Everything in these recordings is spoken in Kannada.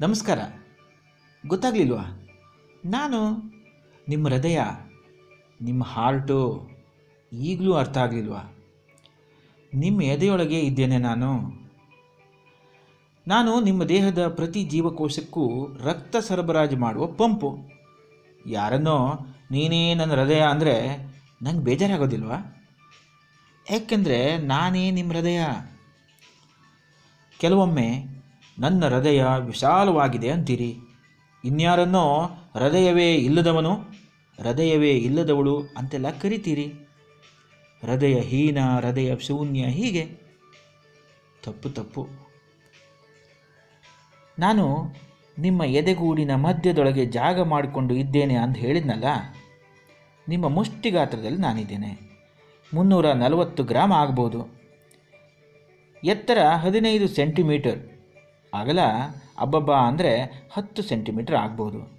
ನಮಸ್ಕಾರ. ಗೊತ್ತಾಗ್ಲಿಲ್ವಾ? ನಾನು ನಿಮ್ಮ ಹೃದಯ, ನಿಮ್ಮ ಹಾರ್ಟು ಈಗಲೂ ಅರ್ಥ ಆಗಲಿಲ್ವಾ? ನಿಮ್ಮ ಎದೆಯೊಳಗೆ ಇದ್ದೇನೆ ನಾನು. ನಾನು ನಿಮ್ಮ ದೇಹದ ಪ್ರತಿ ಜೀವಕೋಶಕ್ಕೂ ರಕ್ತ ಸರಬರಾಜು ಮಾಡುವ ಪಂಪು. ಯಾರನ್ನೋ ನೀನೇ ನನ್ನ ಹೃದಯ ಅಂದರೆ ನಂಗೆ ಬೇಜಾರಾಗೋದಿಲ್ವಾ? ಯಾಕೆಂದರೆ ನಾನೇ ನಿಮ್ಮ ಹೃದಯ. ಕೆಲವೊಮ್ಮೆ ನನ್ನ ಹೃದಯ ವಿಶಾಲವಾಗಿದೆ ಅಂತೀರಿ. ಇನ್ಯಾರನ್ನೋ ಹೃದಯವೇ ಇಲ್ಲದವನು ಹೃದಯವೇ ಇಲ್ಲದವಳು ಅಂತೆಲ್ಲ ಕರಿತೀರಿ. ಹೃದಯ ಹೀನ ಹೃದಯ ಶೂನ್ಯ ಹೀಗೆ. ತಪ್ಪು ತಪ್ಪು. ನಾನು ನಿಮ್ಮ ಎದೆಗೂಡಿನ ಮಧ್ಯದೊಳಗೆ ಜಾಗ ಮಾಡಿಕೊಂಡು ಇದ್ದೇನೆ ಅಂತ ಹೇಳಿದ್ನಲ್ಲ? ನಿಮ್ಮ ಮುಷ್ಟಿಗಾತ್ರದಲ್ಲಿ ನಾನಿದ್ದೇನೆ. ಮುನ್ನೂರ ನಲವತ್ತು ಗ್ರಾಮ್ ಆಗ್ಬೋದು. ಎತ್ತರ ಹದಿನೈದು ಸೆಂಟಿಮೀಟರ್. ಅಗಲ ಅಬ್ಬಬ್ಬ ಅಂದರೆ ಹತ್ತು ಸೆಂಟಿಮೀಟರ್ ಆಗ್ಬೋದು.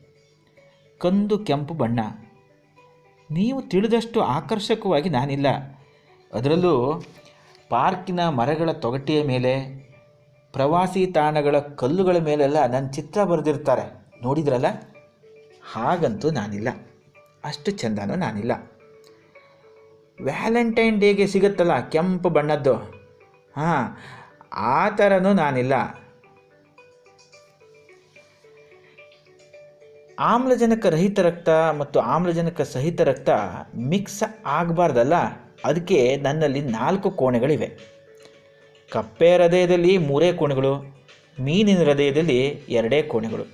ಕಂದು ಕೆಂಪು ಬಣ್ಣ. ನೀವು ತಿಳಿದಷ್ಟು ಆಕರ್ಷಕವಾಗಿ ನಾನಿಲ್ಲ. ಅದರಲ್ಲೂ ಪಾರ್ಕಿನ ಮರಗಳ ತೊಗಟೆಯ ಮೇಲೆ, ಪ್ರವಾಸಿ ತಾಣಗಳ ಕಲ್ಲುಗಳ ಮೇಲೆಲ್ಲ ನನ್ನ ಚಿತ್ರ ಬರೆದಿರ್ತಾರೆ. ನೋಡಿದ್ರಲ್ಲ? ಹಾಗಂತೂ ನಾನಿಲ್ಲ. ಅಷ್ಟು ಚೆಂದನೂ ನಾನಿಲ್ಲ. ವ್ಯಾಲೆಂಟೈನ್ ಡೇಗೆ ಸಿಗುತ್ತಲ್ಲ ಕೆಂಪು ಬಣ್ಣದ್ದು? ಹಾಂ, ಆ ಥರನೂ ನಾನಿಲ್ಲ. ಆಮ್ಲಜನಕ ರಹಿತ ರಕ್ತ ಮತ್ತು ಆಮ್ಲಜನಕ ಸಹಿತ ರಕ್ತ ಮಿಕ್ಸ್ ಆಗಬಾರ್ದಲ್ಲ? ಅದಕ್ಕೆ ನನ್ನಲ್ಲಿ ನಾಲ್ಕು ಕೋಣೆಗಳಿವೆ. ಕಪ್ಪೆ ಹೃದಯದಲ್ಲಿ ಮೂರೇ ಕೋಣೆಗಳು, ಮೀನಿನ ಹೃದಯದಲ್ಲಿ ಎರಡೇ ಕೋಣೆಗಳು.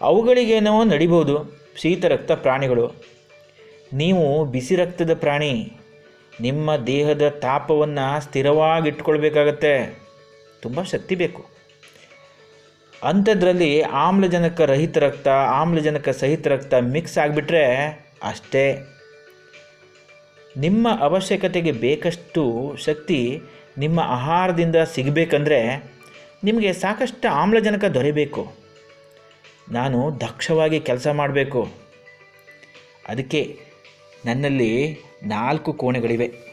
ಅವುಗಳಿಗೇನೋ ನಡಿಬೋದು ಶೀತ ರಕ್ತ ಪ್ರಾಣಿಗಳು. ನೀವು ಬಿಸಿ ರಕ್ತದ ಪ್ರಾಣಿ, ನಿಮ್ಮ ದೇಹದ ತಾಪವನ್ನು ಸ್ಥಿರವಾಗಿಟ್ಕೊಳ್ಬೇಕಾಗತ್ತೆ. ತುಂಬ ಶಕ್ತಿ ಬೇಕು. ಅಂಥದ್ರಲ್ಲಿ ಆಮ್ಲಜನಕ ರಹಿತ ರಕ್ತ, ಆಮ್ಲಜನಕ ಸಹಿತ ರಕ್ತ ಮಿಕ್ಸ್ ಆಗಿಬಿಟ್ರೆ ಅಷ್ಟೇ. ನಿಮ್ಮ ಅವಶ್ಯಕತೆಗೆ ಬೇಕಷ್ಟು ಶಕ್ತಿ ನಿಮ್ಮ ಆಹಾರದಿಂದ ಸಿಗಬೇಕಂದ್ರೆ ನಿಮಗೆ ಸಾಕಷ್ಟು ಆಮ್ಲಜನಕ ದೊರೆಯಬೇಕು ನಾನು ದಕ್ಷವಾಗಿ ಕೆಲಸ ಮಾಡಬೇಕು. ಅದಕ್ಕೆ ನನ್ನಲ್ಲಿ ನಾಲ್ಕು ಕೋಣೆಗಳಿವೆ.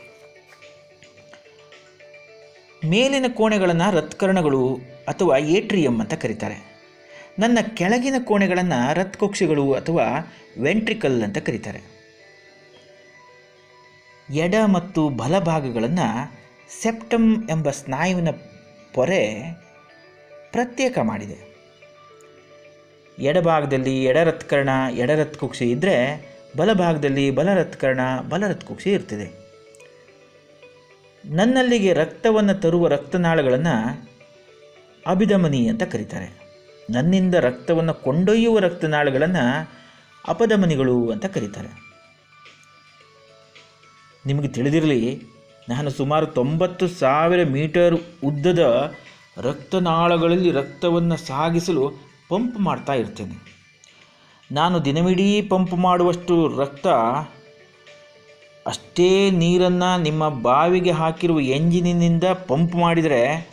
ಮೇಲಿನ ಕೋಣೆಗಳನ್ನು ರತ್ಕರ್ಣಗಳು ಅಥವಾ ಏಟ್ರಿಯಂ ಅಂತ ಕರೀತಾರೆ. ನನ್ನ ಕೆಳಗಿನ ಕೋಣೆಗಳನ್ನು ರತ್ಕೊಕ್ಷಿಗಳು ಅಥವಾ ವೆಂಟ್ರಿಕಲ್ ಅಂತ ಕರೀತಾರೆ. ಎಡ ಮತ್ತು ಬಲಭಾಗಗಳನ್ನು ಸೆಪ್ಟಮ್ ಎಂಬ ಸ್ನಾಯುವಿನ ಪೊರೆ ಪ್ರತ್ಯೇಕ ಮಾಡಿದೆ. ಎಡಭಾಗದಲ್ಲಿ ಎಡರತ್ಕರ್ಣ ಎಡರತ್ಕುಕ್ಷಿ ಇದ್ದರೆ ಬಲಭಾಗದಲ್ಲಿ ಬಲರತ್ಕರ್ಣ ಬಲರತ್ಕುಕ್ಷಿ ಇರ್ತದೆ. ನನ್ನಲ್ಲಿಗೆ ರಕ್ತವನ್ನು ತರುವ ರಕ್ತನಾಳಗಳನ್ನು ಅಭಿಧಮನಿ ಅಂತ ಕರೀತಾರೆ. ನನ್ನಿಂದ ರಕ್ತವನ್ನು ಕೊಂಡೊಯ್ಯುವ ರಕ್ತನಾಳಗಳನ್ನು ಅಪಧಮನಿಗಳು ಅಂತ ಕರೀತಾರೆ. ನಿಮಗೆ ತಿಳಿದಿರಲಿ, ನಾನು ಸುಮಾರು ತೊಂಬತ್ತು ಸಾವಿರ ಮೀಟರ್ ಉದ್ದದ ರಕ್ತನಾಳಗಳಲ್ಲಿ ರಕ್ತವನ್ನು ಸಾಗಿಸಲು ಪಂಪ್ ಮಾಡ್ತಾ ಇರ್ತೇನೆ. ನಾನು ದಿನವಿಡೀ ಪಂಪ್ ಮಾಡುವಷ್ಟು ರಕ್ತ ಅಷ್ಟೇ ನೀರನ್ನು ನಿಮ್ಮ ಬಾವಿಗೆ ಹಾಕಿರುವ ಎಂಜಿನಿನಿಂದ ಪಂಪ್ ಮಾಡಿದರೆ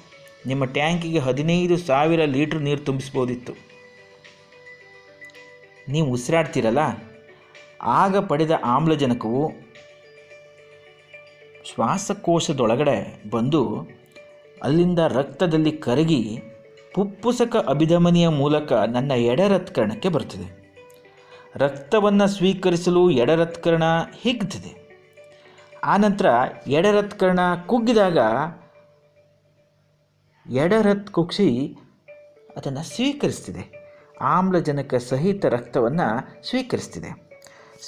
ನಿಮ್ಮ ಟ್ಯಾಂಕಿಗೆ ಹದಿನೈದು ಸಾವಿರ ಲೀಟ್ರ್ ನೀರು ತುಂಬಿಸ್ಬೋದಿತ್ತು. ನೀವು ಉಸಿರಾಡ್ತೀರಲ್ಲ? ಆಗ ಪಡೆದ ಆಮ್ಲಜನಕವು ಶ್ವಾಸಕೋಶದೊಳಗಡೆ ಬಂದು ಅಲ್ಲಿಂದ ರಕ್ತದಲ್ಲಿ ಕರಗಿ ಪುಪ್ಪುಸಕ ಅಭಿಧಮನಿಯ ಮೂಲಕ ನನ್ನ ಎಡರತ್ಕರಣಕ್ಕೆ ಬರ್ತದೆ ರಕ್ತವನ್ನು ಸ್ವೀಕರಿಸಲು ಎಡರತ್ಕರಣ ಹಿಗ್ತದೆ ಆನಂತರ ಎಡರತ್ಕರಣ ಕುಗ್ಗಿದಾಗ ಎಡರತ್ ಕುಗ್ಸಿ ಅದನ್ನು ಸ್ವೀಕರಿಸ್ತಿದೆ. ಆಮ್ಲಜನಕ ಸಹಿತ ರಕ್ತವನ್ನು ಸ್ವೀಕರಿಸ್ತಿದೆ.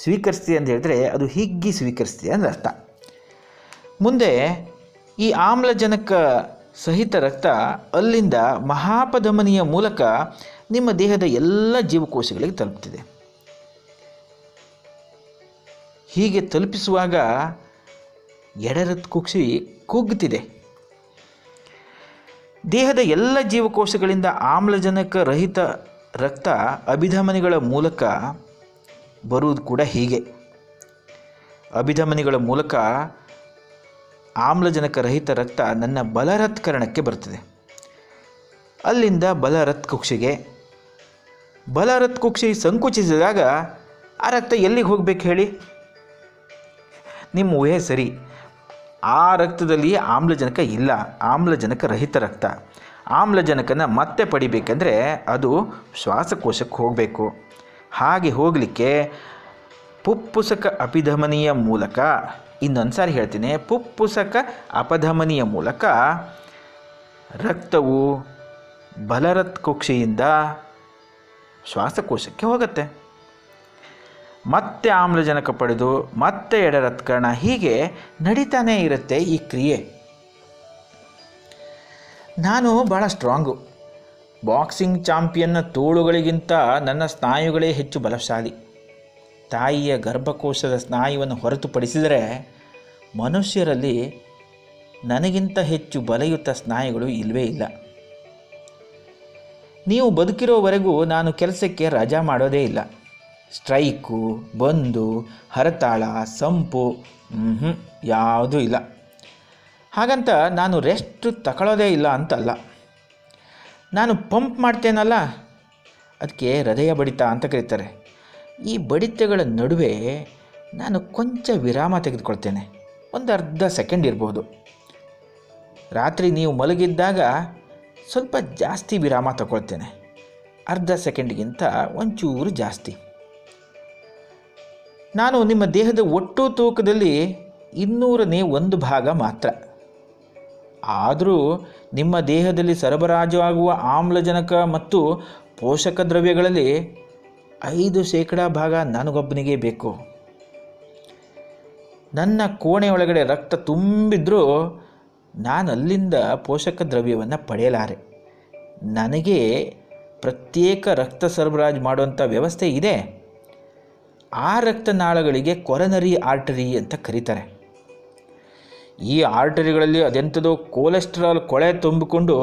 ಸ್ವೀಕರಿಸ್ತಿದೆ ಅಂತ ಹೇಳಿದ್ರೆ ಅದು ಹಿಗ್ಗಿ ಸ್ವೀಕರಿಸ್ತಿದೆ ಅಂದರೆ ಅರ್ಥ. ಮುಂದೆ ಈ ಆಮ್ಲಜನಕ ಸಹಿತ ರಕ್ತ ಅಲ್ಲಿಂದ ಮಹಾಪಧಮನಿಯ ಮೂಲಕ ನಿಮ್ಮ ದೇಹದ ಎಲ್ಲ ಜೀವಕೋಶಗಳಿಗೆ ತಲುಪ್ತಿದೆ. ಹೀಗೆ ತಲುಪಿಸುವಾಗ ಎಡರತ್ ಕುಕ್ಷಿ ಕುಗ್ಗುತ್ತಿದೆ ದೇಹದ ಎಲ್ಲ ಜೀವಕೋಶಗಳಿಂದ ಆಮ್ಲಜನಕ ರಹಿತ ರಕ್ತ ಅಭಿಧಮನಿಗಳ ಮೂಲಕ ಬರುವುದು ಕೂಡ ಹೀಗೆ. ಅಭಿಧಮನಿಗಳ ಮೂಲಕ ಆಮ್ಲಜನಕ ರಹಿತ ರಕ್ತ ನನ್ನ ಬಲರತ್ಕರಣಕ್ಕೆ ಬರ್ತದೆ. ಅಲ್ಲಿಂದ ಬಲರತ್ ಕುಕ್ಷಿಗೆ ಬಲರತ್ ಕುಕ್ಷಿ ಸಂಕುಚಿಸಿದಾಗ ಆ ರಕ್ತ ಎಲ್ಲಿಗೆ ಹೋಗ್ಬೇಕು ಹೇಳಿ? ನಿಮ್ಮ ಊಹೆ ಸರಿ. ಆ ರಕ್ತದಲ್ಲಿ ಆಮ್ಲಜನಕ ಇಲ್ಲ. ಆಮ್ಲಜನಕ ರಹಿತ ರಕ್ತ. ಆಮ್ಲಜನಕನ ಮತ್ತೆ ಪಡಿಬೇಕಂದ್ರೆ ಅದು ಶ್ವಾಸಕೋಶಕ್ಕೆ ಹೋಗಬೇಕು. ಹಾಗೆ ಹೋಗಲಿಕ್ಕೆ ಪುಪ್ಪುಸಕ ಅಪಿಧಮನಿಯ ಮೂಲಕ, ಇನ್ನೊಂದು ಸಾರಿ ಹೇಳ್ತೀನಿ, ಪುಪ್ಪುಸಕ ಅಪಧಮನಿಯ ಮೂಲಕ ರಕ್ತವು ಬಲರತ್ ಕುಕ್ಷಿಯಿಂದ ಶ್ವಾಸಕೋಶಕ್ಕೆ ಹೋಗುತ್ತೆ. ಮತ್ತೆ ಆಮ್ಲಜನಕ ಪಡೆದು, ಮತ್ತೆ ಎಡರತ್ಕರಣ, ಹೀಗೆ ನಡೀತಾನೆ ಇರುತ್ತೆ ಈ ಕ್ರಿಯೆ. ನಾನು ಭಾಳ ಸ್ಟ್ರಾಂಗು. ಬಾಕ್ಸಿಂಗ್ ಚಾಂಪಿಯನ್ನ ತೋಳುಗಳಿಗಿಂತ ನನ್ನ ಸ್ನಾಯುಗಳೇ ಹೆಚ್ಚು ಬಲಶಾಲಿ. ತಾಯಿಯ ಗರ್ಭಕೋಶದ ಸ್ನಾಯುವನ್ನು ಹೊರತುಪಡಿಸಿದರೆ ಮನುಷ್ಯರಲ್ಲಿ ನನಗಿಂತ ಹೆಚ್ಚು ಬಲಯುತ ಸ್ನಾಯುಗಳು ಇಲ್ಲವೇ ಇಲ್ಲ. ನೀವು ಬದುಕಿರೋವರೆಗೂ ನಾನು ಕೆಲಸಕ್ಕೆ ರಜಾ ಮಾಡೋದೇ ಇಲ್ಲ. ಸ್ಟ್ರೈಕು, ಬಂದು, ಹರತಾಳ, ಸಂಪು ಹ್ಞೂ ಯಾವುದೂ ಇಲ್ಲ. ಹಾಗಂತ ನಾನು ರೆಸ್ಟ್ ತಗೊಳ್ಳೋದೇ ಇಲ್ಲ ಅಂತಲ್ಲ. ನಾನು ಪಂಪ್ ಮಾಡ್ತೇನಲ್ಲ ಅದಕ್ಕೆ ಹೃದಯ ಬಡಿತ ಅಂತ ಕರೀತಾರೆ. ಈ ಬಡಿತಗಳ ನಡುವೆ ನಾನು ಕೊಂಚ ವಿರಾಮ ತೆಗೆದುಕೊಳ್ತೇನೆ. ಒಂದು ಅರ್ಧ ಸೆಕೆಂಡ್ ಇರ್ಬೋದು. ರಾತ್ರಿ ನೀವು ಮಲಗಿದ್ದಾಗ ಸ್ವಲ್ಪ ಜಾಸ್ತಿ ವಿರಾಮ ತಗೊಳ್ತೇನೆ. ಅರ್ಧ ಸೆಕೆಂಡ್ಗಿಂತ ಒಂಚೂರು ಜಾಸ್ತಿ. ನಾನು ನಿಮ್ಮ ದೇಹದ ಒಟ್ಟು ತೂಕದಲ್ಲಿ ಇನ್ನೂರನೇ ಒಂದು ಭಾಗ ಮಾತ್ರ. ಆದರೂ ನಿಮ್ಮ ದೇಹದಲ್ಲಿ ಸರಬರಾಜು ಆಗುವ ಆಮ್ಲಜನಕ ಮತ್ತು ಪೋಷಕ ದ್ರವ್ಯಗಳಲ್ಲಿ ಐದು ಶೇಕಡ ಭಾಗ ನನಗೊಬ್ಬನಿಗೆ ಬೇಕು. ನನ್ನ ಕೋಣೆ ಒಳಗಡೆ ರಕ್ತ ತುಂಬಿದ್ರೂ ನಾನು ಅಲ್ಲಿಂದ ಪೋಷಕ ದ್ರವ್ಯವನ್ನು ಪಡೆಯಲಾರೆ. ನನಗೆ ಪ್ರತ್ಯೇಕ ರಕ್ತ ಸರಬರಾಜು ಮಾಡುವಂಥ ವ್ಯವಸ್ಥೆ ಇದೆ. ಆ ರಕ್ತನಾಳಗಳಿಗೆ ಕೊರನರಿ ಆರ್ಟರಿ ಅಂತ ಕರೀತಾರೆ. ಈ ಆರ್ಟರಿಗಳಲ್ಲಿ ಅದೆಂಥದೋ ಕೊಲೆಸ್ಟ್ರಾಲ್ ಕೊಳೆ ತುಂಬಿಕೊಂಡು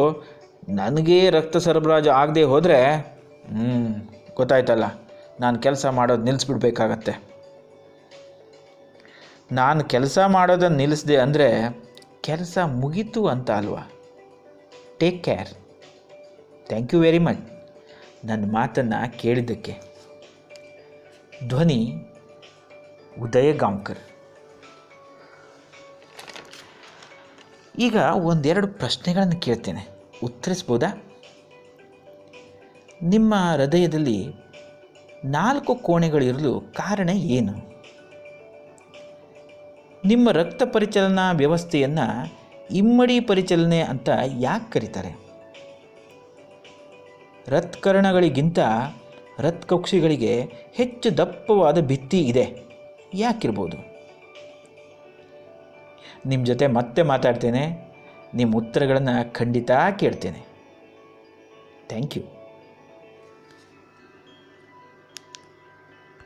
ನನಗೆ ರಕ್ತ ಸರಬರಾಜು ಆಗದೆ ಹೋದರೆ ಹ್ಞೂ ಗೊತ್ತಾಯ್ತಲ್ಲ, ನಾನು ಕೆಲಸ ಮಾಡೋದು ನಿಲ್ಲಿಸ್ಬಿಡ್ಬೇಕಾಗತ್ತೆ ನಾನು ಕೆಲಸ ಮಾಡೋದನ್ನು ನಿಲ್ಲಿಸಿದೆ ಅಂದರೆ ಕೆಲಸ ಮುಗೀತು ಅಂತ ಅಲ್ವಾ? Take care thank you very much ನನ್ನ ಮಾತನ್ನು ಕೇಳಿದ್ದಕ್ಕೆ. ಧ್ವನಿ ಉದಯ ಗಾಂವ್ಕರ್ ಈಗ ಒಂದೆರಡು ಪ್ರಶ್ನೆಗಳನ್ನು ಕೇಳ್ತೇನೆ. ಉತ್ತರಿಸ್ಬೋದಾ? ನಿಮ್ಮ ಹೃದಯದಲ್ಲಿ ನಾಲ್ಕು ಕೋಣೆಗಳಿರಲು ಕಾರಣ ಏನು? ನಿಮ್ಮ ರಕ್ತ ಪರಿಚಲನಾ ವ್ಯವಸ್ಥೆಯನ್ನು ಇಮ್ಮಡಿ ಪರಿಚಲನೆ ಅಂತ ಯಾಕೆ ಕರೀತಾರೆ? ರತ್ಕರಣಗಳಿಗಿಂತ ರತ್ಕಕ್ಷಿಗಳಿಗೆ ಹೆಚ್ಚು ದಪ್ಪವಾದ ಭಿತ್ತಿ ಇದೆ. ಯಾಕಿರ್ಬೋದು? ನಿಮ್ಮ ಜೊತೆ ಮತ್ತೆ ಮಾತಾಡ್ತೇನೆ. ನಿಮ್ಮ ಉತ್ತರಗಳನ್ನು ಖಂಡಿತ ಕೇಳ್ತೇನೆ. Thank you.